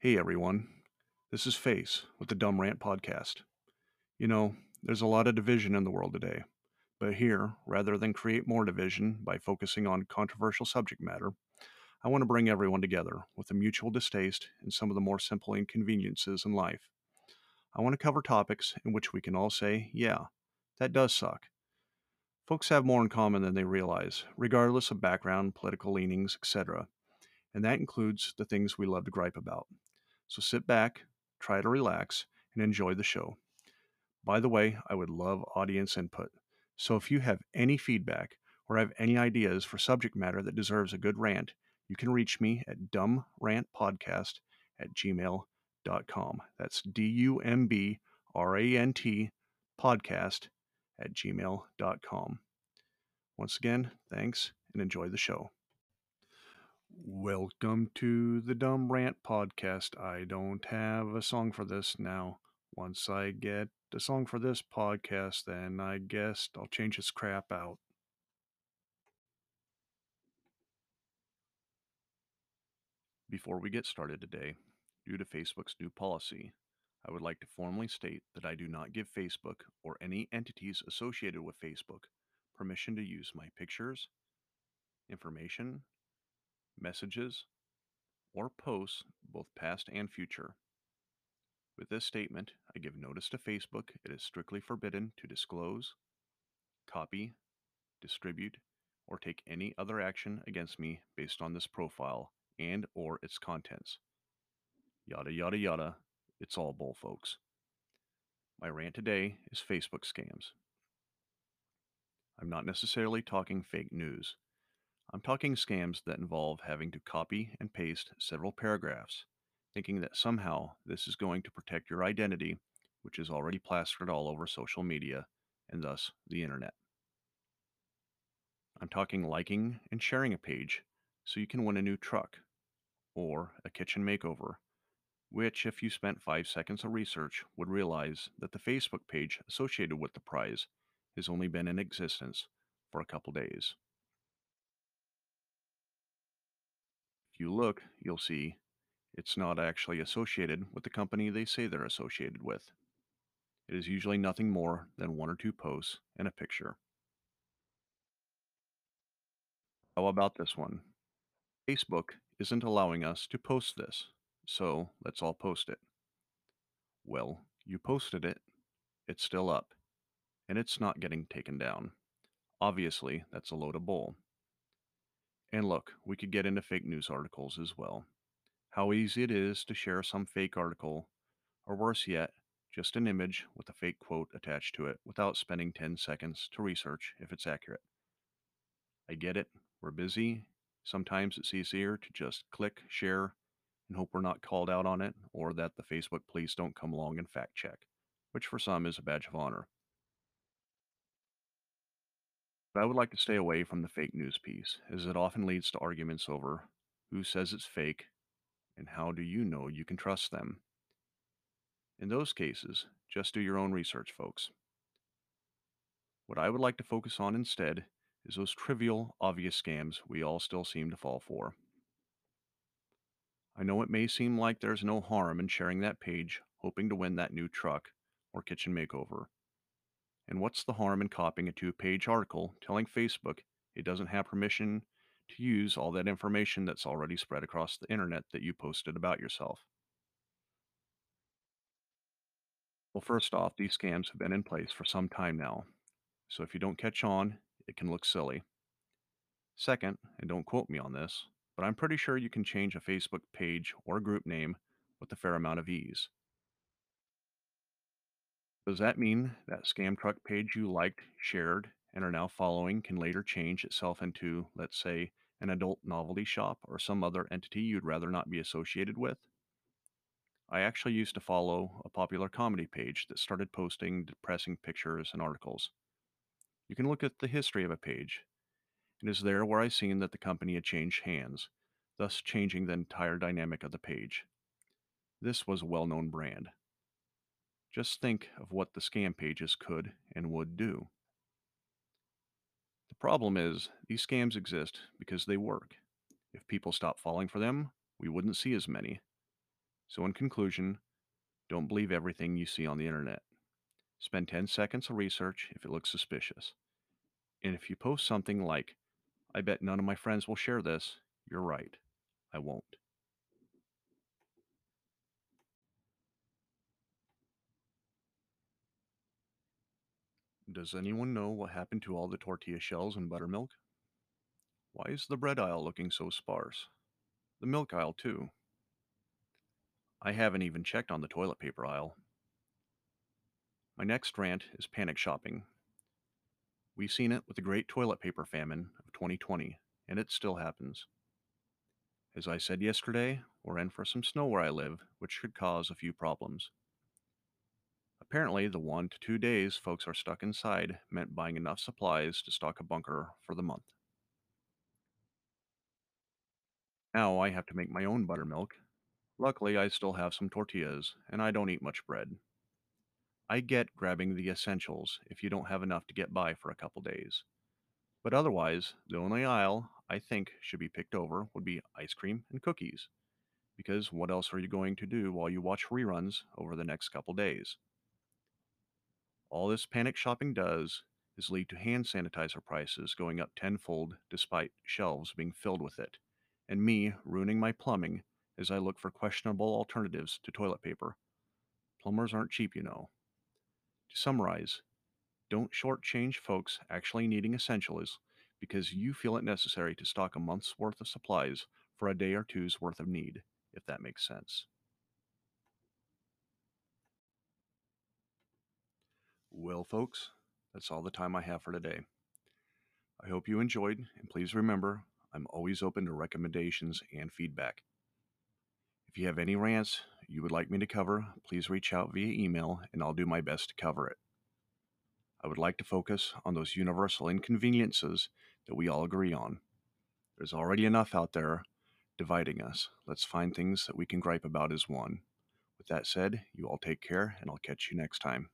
Hey everyone, this is Face with the Dumb Rant Podcast. You know, there's a lot of division in the world today, but here, rather than create more division by focusing on controversial subject matter, I want to bring everyone together with a mutual distaste in some of the more simple inconveniences in life. I want to cover topics in which we can all say, yeah, that does suck. Folks have more in common than they realize, regardless of background, political leanings, etc. And that includes the things we love to gripe about. So sit back, try to relax, and enjoy the show. By the way, I would love audience input. So if you have any feedback or have any ideas for subject matter that deserves a good rant, you can reach me at dumbrantpodcast at gmail.com. That's D U M B R A N T podcast at gmail.com. Once again, thanks and enjoy the show. Welcome to the Dumb Rant Podcast. I don't have a song for this now. Once I get a song for this podcast, then I guess I'll change this crap out. Before we get started today, due to Facebook's new policy, I would like to formally state that I do not give Facebook or any entities associated with Facebook permission to use my pictures, information, messages, or posts, both past and future. With this statement, I give notice to Facebook it is strictly forbidden to disclose, copy, distribute, or take any other action against me based on this profile and or its contents. Yada yada yada, it's all bull folks. My rant today is Facebook scams. I'm not necessarily talking fake news. I'm talking scams that involve having to copy and paste several paragraphs, thinking that somehow this is going to protect your identity, which is already plastered all over social media and thus the internet. I'm talking liking and sharing a page so you can win a new truck or a kitchen makeover, which, if you spent five seconds of research, would realize that the Facebook page associated with the prize has only been in existence for a couple days. You look, you'll see it's not actually associated with the company they say they're associated with. It is usually nothing more than one or two posts and a picture. How about this one? Facebook isn't allowing us to post this, so let's all post it. Well, you posted it, it's still up, and it's not getting taken down. Obviously, that's a load of bull. And look, we could get into fake news articles as well. How easy it is to share some fake article, or worse yet, just an image with a fake quote attached to it without spending 10 seconds to research if it's accurate. I get it, we're busy. Sometimes it's easier to just click, share, and hope we're not called out on it or that the Facebook police don't come along and fact check, which for some is a badge of honor. I would like to stay away from the fake news piece, as it often leads to arguments over who says it's fake and how do you know you can trust them. In those cases, just do your own research, folks. What I would like to focus on instead is those trivial, obvious scams we all still seem to fall for. I know it may seem like there's no harm in sharing that page, hoping to win that new truck or kitchen makeover. And what's the harm in copying a two page article telling Facebook it doesn't have permission to use all that information that's already spread across the internet that you posted about yourself? Well, first off, these scams have been in place for some time now, so if you don't catch on, it can look silly. Second, and don't quote me on this, but I'm pretty sure you can change a Facebook page or group name with a fair amount of ease. Does that mean that scam truck page you liked, shared, and are now following can later change itself into, let's say, an adult novelty shop or some other entity you'd rather not be associated with? I actually used to follow a popular comedy page that started posting depressing pictures and articles. You can look at the history of a page. It is there where I seen that the company had changed hands, thus changing the entire dynamic of the page. This was a well known brand. Just think of what the scam pages could and would do. The problem is, these scams exist because they work. If people stopped falling for them, we wouldn't see as many. So, in conclusion, don't believe everything you see on the internet. Spend 10 seconds of research if it looks suspicious. And if you post something like, I bet none of my friends will share this, you're right. I won't. Does anyone know what happened to all the tortilla shells and buttermilk? Why is the bread aisle looking so sparse? The milk aisle, too. I haven't even checked on the toilet paper aisle. My next rant is panic shopping. We've seen it with the great toilet paper famine of 2020, and it still happens. As I said yesterday, we're in for some snow where I live, which could cause a few problems. Apparently, the one to two days folks are stuck inside meant buying enough supplies to stock a bunker for the month. Now I have to make my own buttermilk. Luckily, I still have some tortillas, and I don't eat much bread. I get grabbing the essentials if you don't have enough to get by for a couple days. But otherwise, the only aisle I think should be picked over would be ice cream and cookies. Because what else are you going to do while you watch reruns over the next couple days? All this panic shopping does is lead to hand sanitizer prices going up tenfold despite shelves being filled with it, and me ruining my plumbing as I look for questionable alternatives to toilet paper. Plumbers aren't cheap, you know. To summarize, don't shortchange folks actually needing essentials because you feel it necessary to stock a month's worth of supplies for a day or two's worth of need, if that makes sense. Well, folks, that's all the time I have for today. I hope you enjoyed, and please remember, I'm always open to recommendations and feedback. If you have any rants you would like me to cover, please reach out via email and I'll do my best to cover it. I would like to focus on those universal inconveniences that we all agree on. There's already enough out there dividing us. Let's find things that we can gripe about as one. With that said, you all take care, and I'll catch you next time.